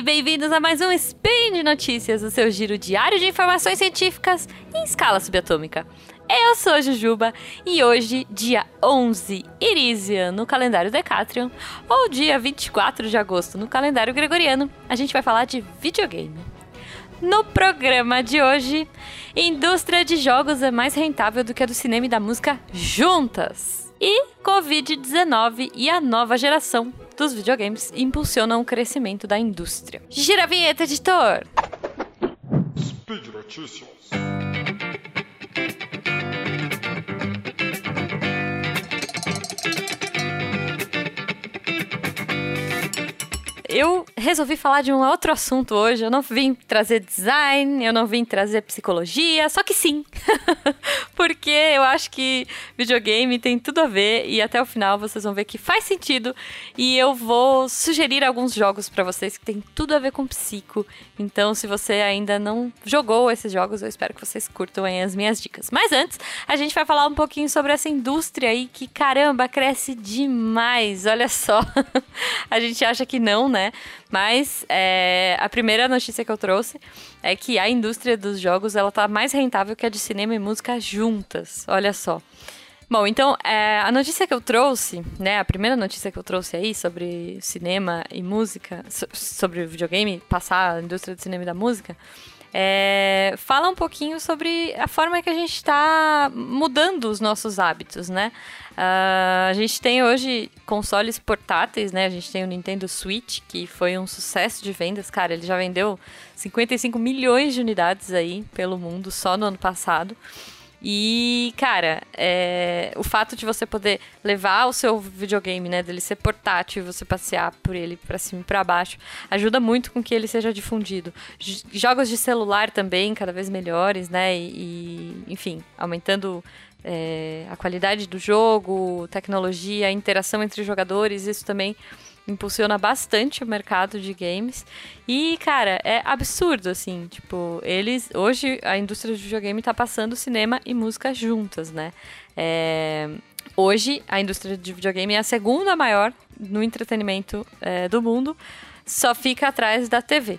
e bem-vindos a mais um Spin de Notícias, o seu giro diário de informações científicas em escala subatômica. Eu sou a Jujuba e hoje, dia 11 Irisia no calendário Decatrion, ou dia 24 de agosto no calendário Gregoriano, a gente vai falar de videogame. No programa de hoje, indústria de jogos é mais rentável do que a do cinema e da música juntas. E Covid-19 e a nova geração dos videogames impulsionam o crescimento da indústria. Gira a vinheta, editor! Speed Notícias. eu resolvi falar de um outro assunto hoje. Eu não vim trazer design, eu não vim trazer psicologia, só que sim. Porque eu acho que videogame tem tudo a ver e até o final vocês vão ver que faz sentido. E eu vou sugerir alguns jogos para vocês que tem tudo a ver com psico. Então, se você ainda não jogou esses jogos, eu espero que vocês curtam as minhas dicas. Mas antes, a gente vai falar um pouquinho sobre essa indústria aí que, caramba, cresce demais. Olha só. a gente acha que não, né? Mas é, a primeira notícia que eu trouxe é que a indústria dos jogos ela tá mais rentável que a de cinema e música juntas. Olha só. Bom, então, é, a notícia que eu trouxe, né, a primeira notícia que eu trouxe aí sobre cinema e música, so, sobre videogame, passar a indústria do cinema e da música, é, fala um pouquinho sobre a forma que a gente está mudando os nossos hábitos, né? Uh, a gente tem hoje consoles portáteis, né? A gente tem o Nintendo Switch, que foi um sucesso de vendas. Cara, ele já vendeu 55 milhões de unidades aí pelo mundo só no ano passado. E, cara, é, o fato de você poder levar o seu videogame, né, dele ser portátil você passear por ele para cima e para baixo, ajuda muito com que ele seja difundido. J jogos de celular também, cada vez melhores, né, e, e enfim, aumentando é, a qualidade do jogo, tecnologia, interação entre jogadores, isso também impulsiona bastante o mercado de games. E, cara, é absurdo, assim. Tipo, eles. Hoje a indústria de videogame tá passando cinema e música juntas, né? É, hoje a indústria de videogame é a segunda maior no entretenimento é, do mundo. Só fica atrás da TV.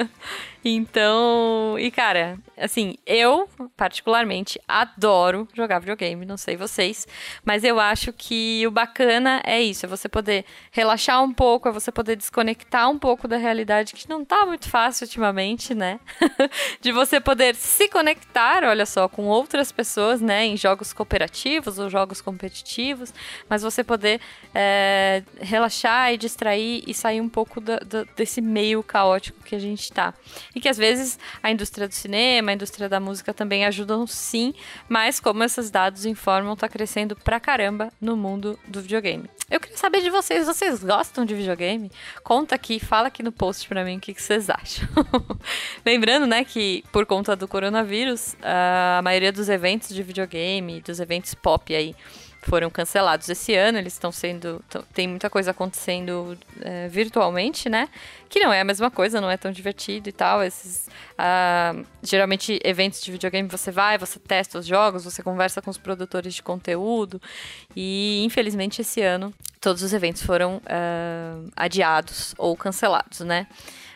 Então, e cara, assim, eu particularmente adoro jogar videogame, não sei vocês, mas eu acho que o bacana é isso, é você poder relaxar um pouco, é você poder desconectar um pouco da realidade que não tá muito fácil ultimamente, né? De você poder se conectar, olha só, com outras pessoas, né, em jogos cooperativos ou jogos competitivos, mas você poder é, relaxar e distrair e sair um pouco desse meio caótico que a gente tá. E que às vezes a indústria do cinema, a indústria da música também ajudam sim, mas como esses dados informam, tá crescendo pra caramba no mundo do videogame. Eu queria saber de vocês, vocês gostam de videogame? Conta aqui, fala aqui no post pra mim o que, que vocês acham. Lembrando, né, que por conta do coronavírus, a maioria dos eventos de videogame, dos eventos pop aí, foram cancelados esse ano, eles estão sendo. Tem muita coisa acontecendo é, virtualmente, né? Que não é a mesma coisa, não é tão divertido e tal. Esses. Uh, geralmente, eventos de videogame você vai, você testa os jogos, você conversa com os produtores de conteúdo. E infelizmente esse ano todos os eventos foram uh, adiados ou cancelados, né?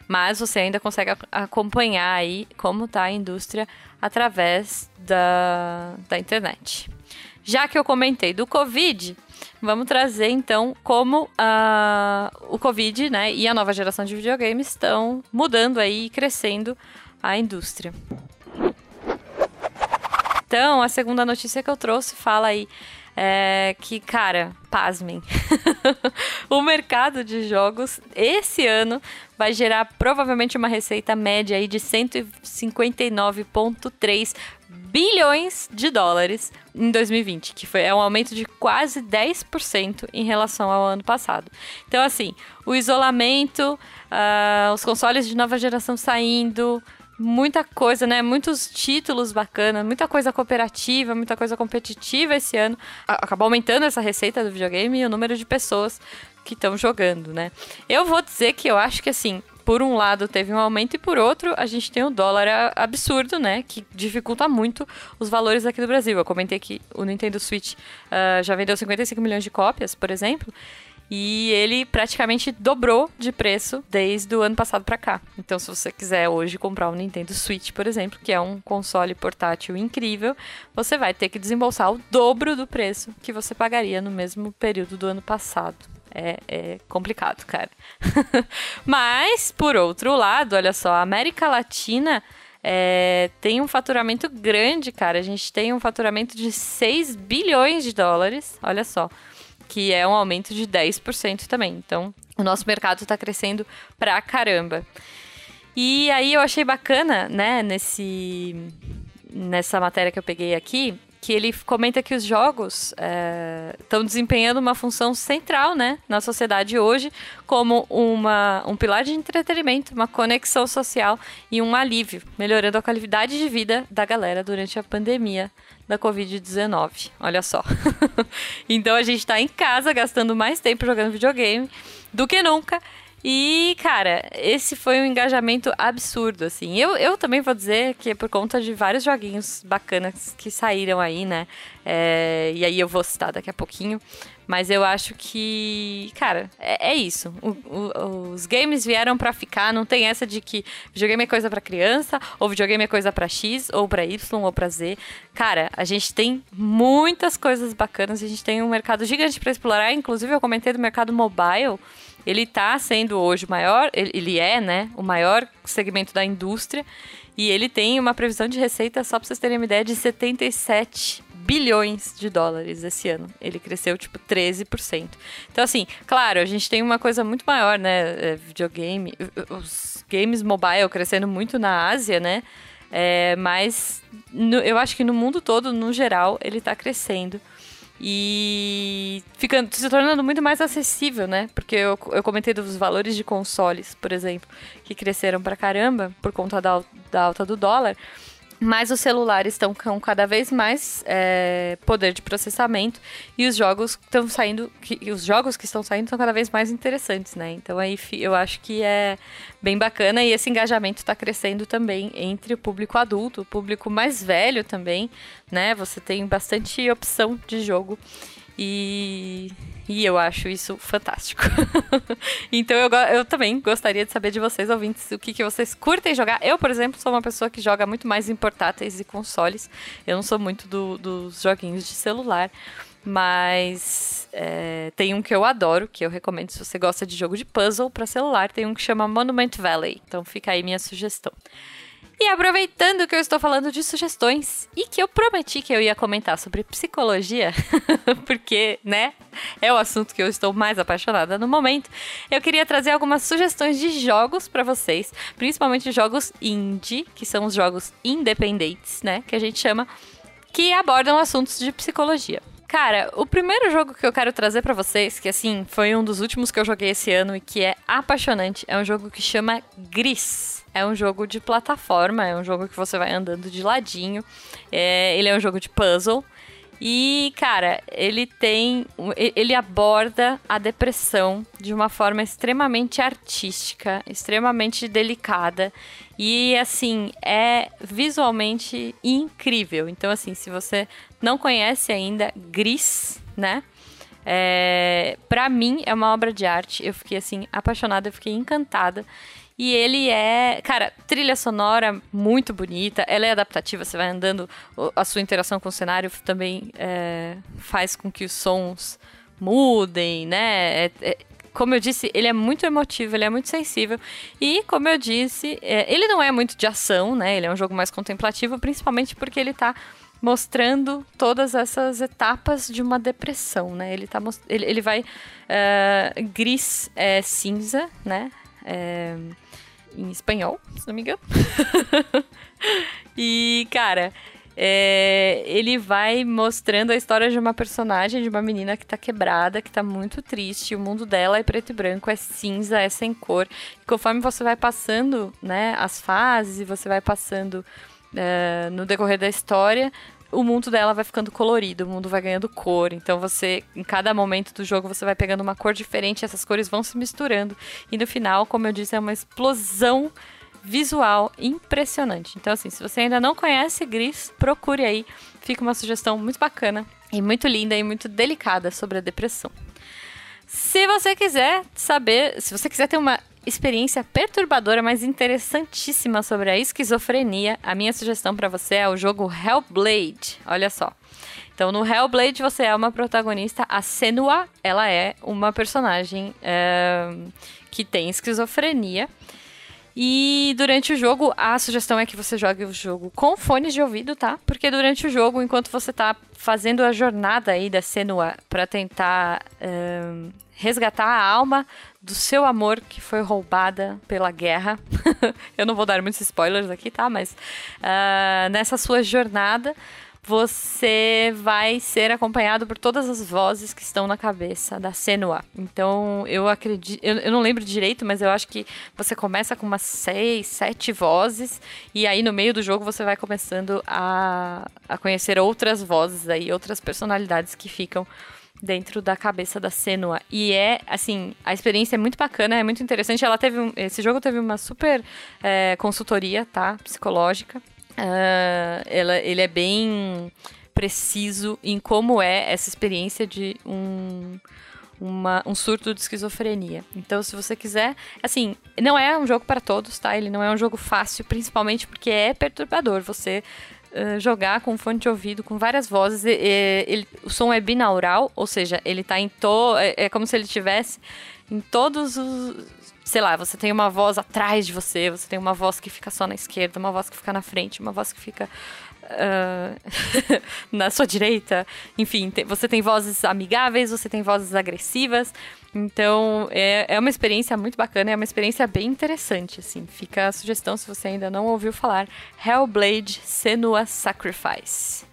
Mas você ainda consegue acompanhar aí como está a indústria através da, da internet. Já que eu comentei do Covid, vamos trazer então como uh, o Covid né, e a nova geração de videogames estão mudando aí e crescendo a indústria. Então, a segunda notícia que eu trouxe fala aí é que, cara, pasmem. o mercado de jogos esse ano vai gerar provavelmente uma receita média aí de 159,3 bilhões de dólares em 2020, que foi, é um aumento de quase 10% em relação ao ano passado. Então, assim, o isolamento, uh, os consoles de nova geração saindo, muita coisa, né? Muitos títulos bacanas, muita coisa cooperativa, muita coisa competitiva esse ano. Acabou aumentando essa receita do videogame e o número de pessoas que estão jogando, né? Eu vou dizer que eu acho que assim, por um lado teve um aumento e por outro a gente tem o dólar absurdo, né? Que dificulta muito os valores aqui do Brasil. Eu comentei que o Nintendo Switch uh, já vendeu 55 milhões de cópias, por exemplo. E ele praticamente dobrou de preço desde o ano passado para cá. Então, se você quiser hoje comprar um Nintendo Switch, por exemplo, que é um console portátil incrível, você vai ter que desembolsar o dobro do preço que você pagaria no mesmo período do ano passado. É, é, complicado, cara. Mas, por outro lado, olha só, a América Latina é, tem um faturamento grande, cara. A gente tem um faturamento de 6 bilhões de dólares, olha só, que é um aumento de 10% também. Então, o nosso mercado está crescendo pra caramba. E aí eu achei bacana, né, nesse, nessa matéria que eu peguei aqui, que ele comenta que os jogos estão é, desempenhando uma função central né, na sociedade hoje, como uma, um pilar de entretenimento, uma conexão social e um alívio, melhorando a qualidade de vida da galera durante a pandemia da Covid-19. Olha só. então a gente está em casa gastando mais tempo jogando videogame do que nunca. E, cara, esse foi um engajamento absurdo, assim. Eu, eu também vou dizer que é por conta de vários joguinhos bacanas que saíram aí, né? É, e aí eu vou citar daqui a pouquinho. Mas eu acho que, cara, é, é isso. O, o, os games vieram para ficar. Não tem essa de que videogame é coisa para criança, ou videogame é coisa para X, ou para Y, ou para Z. Cara, a gente tem muitas coisas bacanas. A gente tem um mercado gigante para explorar. Inclusive, eu comentei do mercado mobile ele está sendo hoje o maior, ele é, né, o maior segmento da indústria e ele tem uma previsão de receita, só para vocês terem uma ideia, de 77 bilhões de dólares esse ano. Ele cresceu tipo 13%. Então assim, claro, a gente tem uma coisa muito maior, né, é, videogame, os games mobile crescendo muito na Ásia, né? É, mas no, eu acho que no mundo todo, no geral, ele está crescendo e ficando se tornando muito mais acessível, né? Porque eu, eu comentei dos valores de consoles, por exemplo, que cresceram pra caramba por conta da, da alta do dólar mas os celulares estão com cada vez mais é, poder de processamento e os jogos estão saindo, que, os jogos que estão saindo são cada vez mais interessantes, né? Então aí eu acho que é bem bacana e esse engajamento está crescendo também entre o público adulto, o público mais velho também, né? Você tem bastante opção de jogo e e eu acho isso fantástico. então eu, eu também gostaria de saber de vocês, ouvintes, o que, que vocês curtem jogar. Eu, por exemplo, sou uma pessoa que joga muito mais em portáteis e consoles. Eu não sou muito do, dos joguinhos de celular. Mas é, tem um que eu adoro, que eu recomendo se você gosta de jogo de puzzle para celular. Tem um que chama Monument Valley. Então fica aí minha sugestão. E aproveitando que eu estou falando de sugestões e que eu prometi que eu ia comentar sobre psicologia, porque, né, é o assunto que eu estou mais apaixonada no momento, eu queria trazer algumas sugestões de jogos para vocês, principalmente jogos indie, que são os jogos independentes, né, que a gente chama, que abordam assuntos de psicologia. Cara, o primeiro jogo que eu quero trazer para vocês, que assim, foi um dos últimos que eu joguei esse ano e que é apaixonante, é um jogo que chama Gris. É um jogo de plataforma, é um jogo que você vai andando de ladinho. É, ele é um jogo de puzzle. E, cara, ele tem. Ele aborda a depressão de uma forma extremamente artística, extremamente delicada. E, assim, é visualmente incrível. Então, assim, se você não conhece ainda Gris, né? É, para mim é uma obra de arte. Eu fiquei assim apaixonada, eu fiquei encantada. E ele é, cara, trilha sonora muito bonita. Ela é adaptativa, você vai andando, a sua interação com o cenário também é, faz com que os sons mudem, né? É, é, como eu disse, ele é muito emotivo, ele é muito sensível. E, como eu disse, é, ele não é muito de ação, né? Ele é um jogo mais contemplativo, principalmente porque ele tá mostrando todas essas etapas de uma depressão, né? Ele, tá, ele, ele vai uh, gris é cinza, né? É, em espanhol, se não me engano. e, cara, é, ele vai mostrando a história de uma personagem, de uma menina que tá quebrada, que tá muito triste. O mundo dela é preto e branco, é cinza, é sem cor. E conforme você vai passando, né, as fases e você vai passando é, no decorrer da história, o mundo dela vai ficando colorido, o mundo vai ganhando cor. Então você, em cada momento do jogo, você vai pegando uma cor diferente, essas cores vão se misturando. E no final, como eu disse, é uma explosão visual impressionante. Então, assim, se você ainda não conhece Gris, procure aí. Fica uma sugestão muito bacana e muito linda e muito delicada sobre a depressão. Se você quiser saber, se você quiser ter uma experiência perturbadora, mas interessantíssima sobre a esquizofrenia, a minha sugestão para você é o jogo Hellblade. Olha só. Então, no Hellblade, você é uma protagonista, a Senua, ela é uma personagem é, que tem esquizofrenia. E durante o jogo, a sugestão é que você jogue o jogo com fones de ouvido, tá? Porque durante o jogo, enquanto você tá fazendo a jornada aí da Senua para tentar um, resgatar a alma do seu amor que foi roubada pela guerra. Eu não vou dar muitos spoilers aqui, tá? Mas uh, nessa sua jornada você vai ser acompanhado por todas as vozes que estão na cabeça da Senua. Então, eu acredito. Eu, eu, não lembro direito, mas eu acho que você começa com umas seis, sete vozes, e aí no meio do jogo você vai começando a, a conhecer outras vozes aí, outras personalidades que ficam dentro da cabeça da Senua. E é, assim, a experiência é muito bacana, é muito interessante. Ela teve um, esse jogo teve uma super é, consultoria, tá? Psicológica. Uh, ela, ele é bem preciso em como é essa experiência de um, uma, um surto de esquizofrenia. Então, se você quiser, assim, não é um jogo para todos, tá? Ele não é um jogo fácil, principalmente porque é perturbador. Você uh, jogar com fone de ouvido, com várias vozes, e, e, ele, o som é binaural, ou seja, ele tá em to, é, é como se ele tivesse em todos os sei lá, você tem uma voz atrás de você, você tem uma voz que fica só na esquerda, uma voz que fica na frente, uma voz que fica uh, na sua direita. Enfim, tem, você tem vozes amigáveis, você tem vozes agressivas. Então, é, é uma experiência muito bacana, é uma experiência bem interessante, assim. Fica a sugestão, se você ainda não ouviu falar, Hellblade Senua Sacrifice.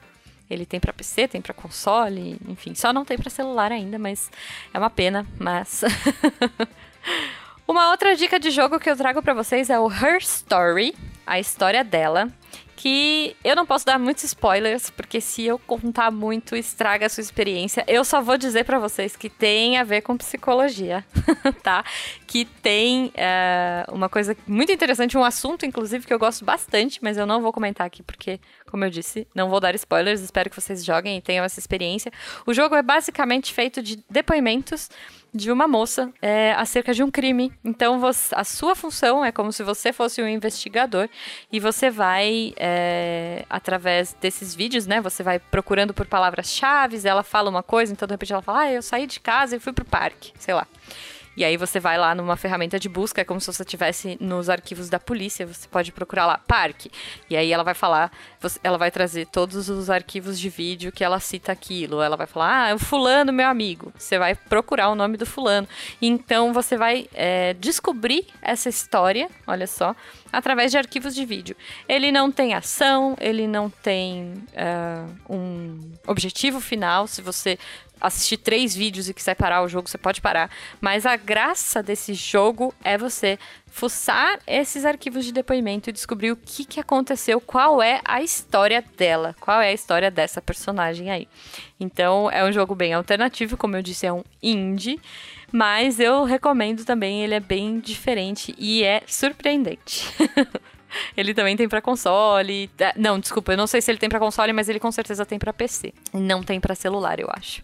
Ele tem para PC, tem para console, enfim, só não tem para celular ainda, mas é uma pena, mas Uma outra dica de jogo que eu trago para vocês é o Her Story, a história dela que eu não posso dar muitos spoilers, porque se eu contar muito, estraga a sua experiência. Eu só vou dizer para vocês que tem a ver com psicologia, tá? Que tem uh, uma coisa muito interessante, um assunto, inclusive, que eu gosto bastante, mas eu não vou comentar aqui, porque, como eu disse, não vou dar spoilers. Espero que vocês joguem e tenham essa experiência. O jogo é basicamente feito de depoimentos de uma moça é, acerca de um crime. Então, você, a sua função é como se você fosse um investigador e você vai, é, através desses vídeos, né? Você vai procurando por palavras-chave, ela fala uma coisa, então de repente ela fala, ah, eu saí de casa e fui pro parque, sei lá. E aí você vai lá numa ferramenta de busca, é como se você estivesse nos arquivos da polícia, você pode procurar lá parque. E aí ela vai falar, ela vai trazer todos os arquivos de vídeo que ela cita aquilo. Ela vai falar, ah, o fulano, meu amigo. Você vai procurar o nome do fulano. Então você vai é, descobrir essa história, olha só, através de arquivos de vídeo. Ele não tem ação, ele não tem uh, um objetivo final. Se você assistir três vídeos e quiser parar o jogo, você pode parar. Mas a graça desse jogo é você fuçar esses arquivos de depoimento e descobrir o que, que aconteceu, qual é a história dela, qual é a história dessa personagem aí. Então é um jogo bem alternativo, como eu disse, é um indie. Mas eu recomendo também, ele é bem diferente e é surpreendente. Ele também tem para console. É, não, desculpa, eu não sei se ele tem para console, mas ele com certeza tem para PC. Não tem para celular, eu acho.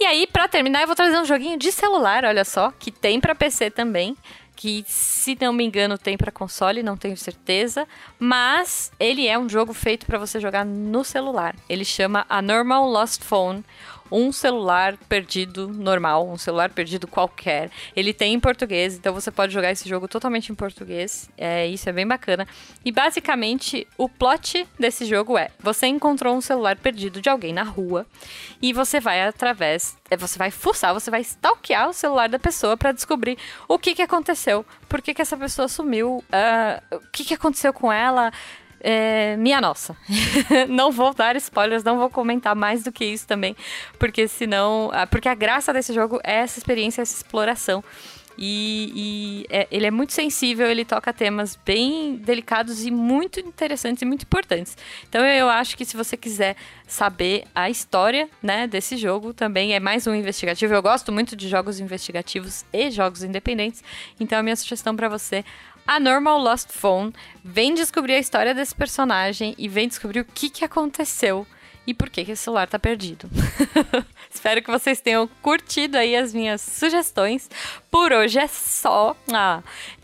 E aí, para terminar, eu vou trazer um joguinho de celular, olha só, que tem para PC também, que se não me engano tem para console, não tenho certeza, mas ele é um jogo feito para você jogar no celular. Ele chama A Normal Lost Phone um celular perdido normal, um celular perdido qualquer. Ele tem em português, então você pode jogar esse jogo totalmente em português. É, isso é bem bacana. E basicamente o plot desse jogo é: você encontrou um celular perdido de alguém na rua e você vai através, é, você vai fuçar, você vai stalkear o celular da pessoa para descobrir o que, que aconteceu, por que, que essa pessoa sumiu, uh, o que, que aconteceu com ela é, minha nossa. não vou dar spoilers, não vou comentar mais do que isso também, porque senão. Ah, porque a graça desse jogo é essa experiência, essa exploração. E, e é, ele é muito sensível, ele toca temas bem delicados e muito interessantes e muito importantes. Então eu acho que se você quiser saber a história né, desse jogo, também é mais um investigativo. Eu gosto muito de jogos investigativos e jogos independentes. Então a minha sugestão para você a Normal Lost Phone vem descobrir a história desse personagem e vem descobrir o que, que aconteceu e por que, que esse celular tá perdido. Espero que vocês tenham curtido aí as minhas sugestões. Por hoje é só. Ah,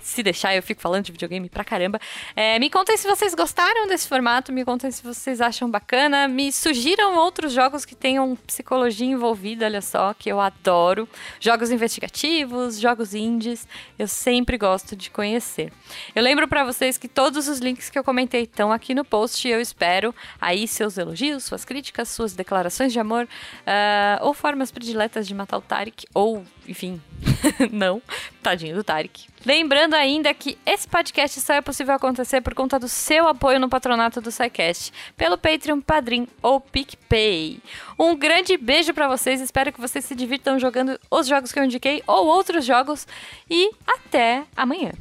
se deixar, eu fico falando de videogame pra caramba. É, me contem se vocês gostaram desse formato, me contem se vocês acham bacana. Me sugiram outros jogos que tenham psicologia envolvida, olha só, que eu adoro. Jogos investigativos, jogos indies, eu sempre gosto de conhecer. Eu lembro para vocês que todos os links que eu comentei estão aqui no post e eu espero aí seus elogios, suas críticas, suas declarações de amor, uh, ou formas prediletas de matar o Tarek, ou, enfim, não, tadinho do Tarek. Lembrando ainda que esse podcast só é possível acontecer por conta do seu apoio no patronato do SciCast, pelo Patreon, Padrim ou PicPay. Um grande beijo para vocês, espero que vocês se divirtam jogando os jogos que eu indiquei ou outros jogos e até amanhã.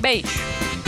Beijo!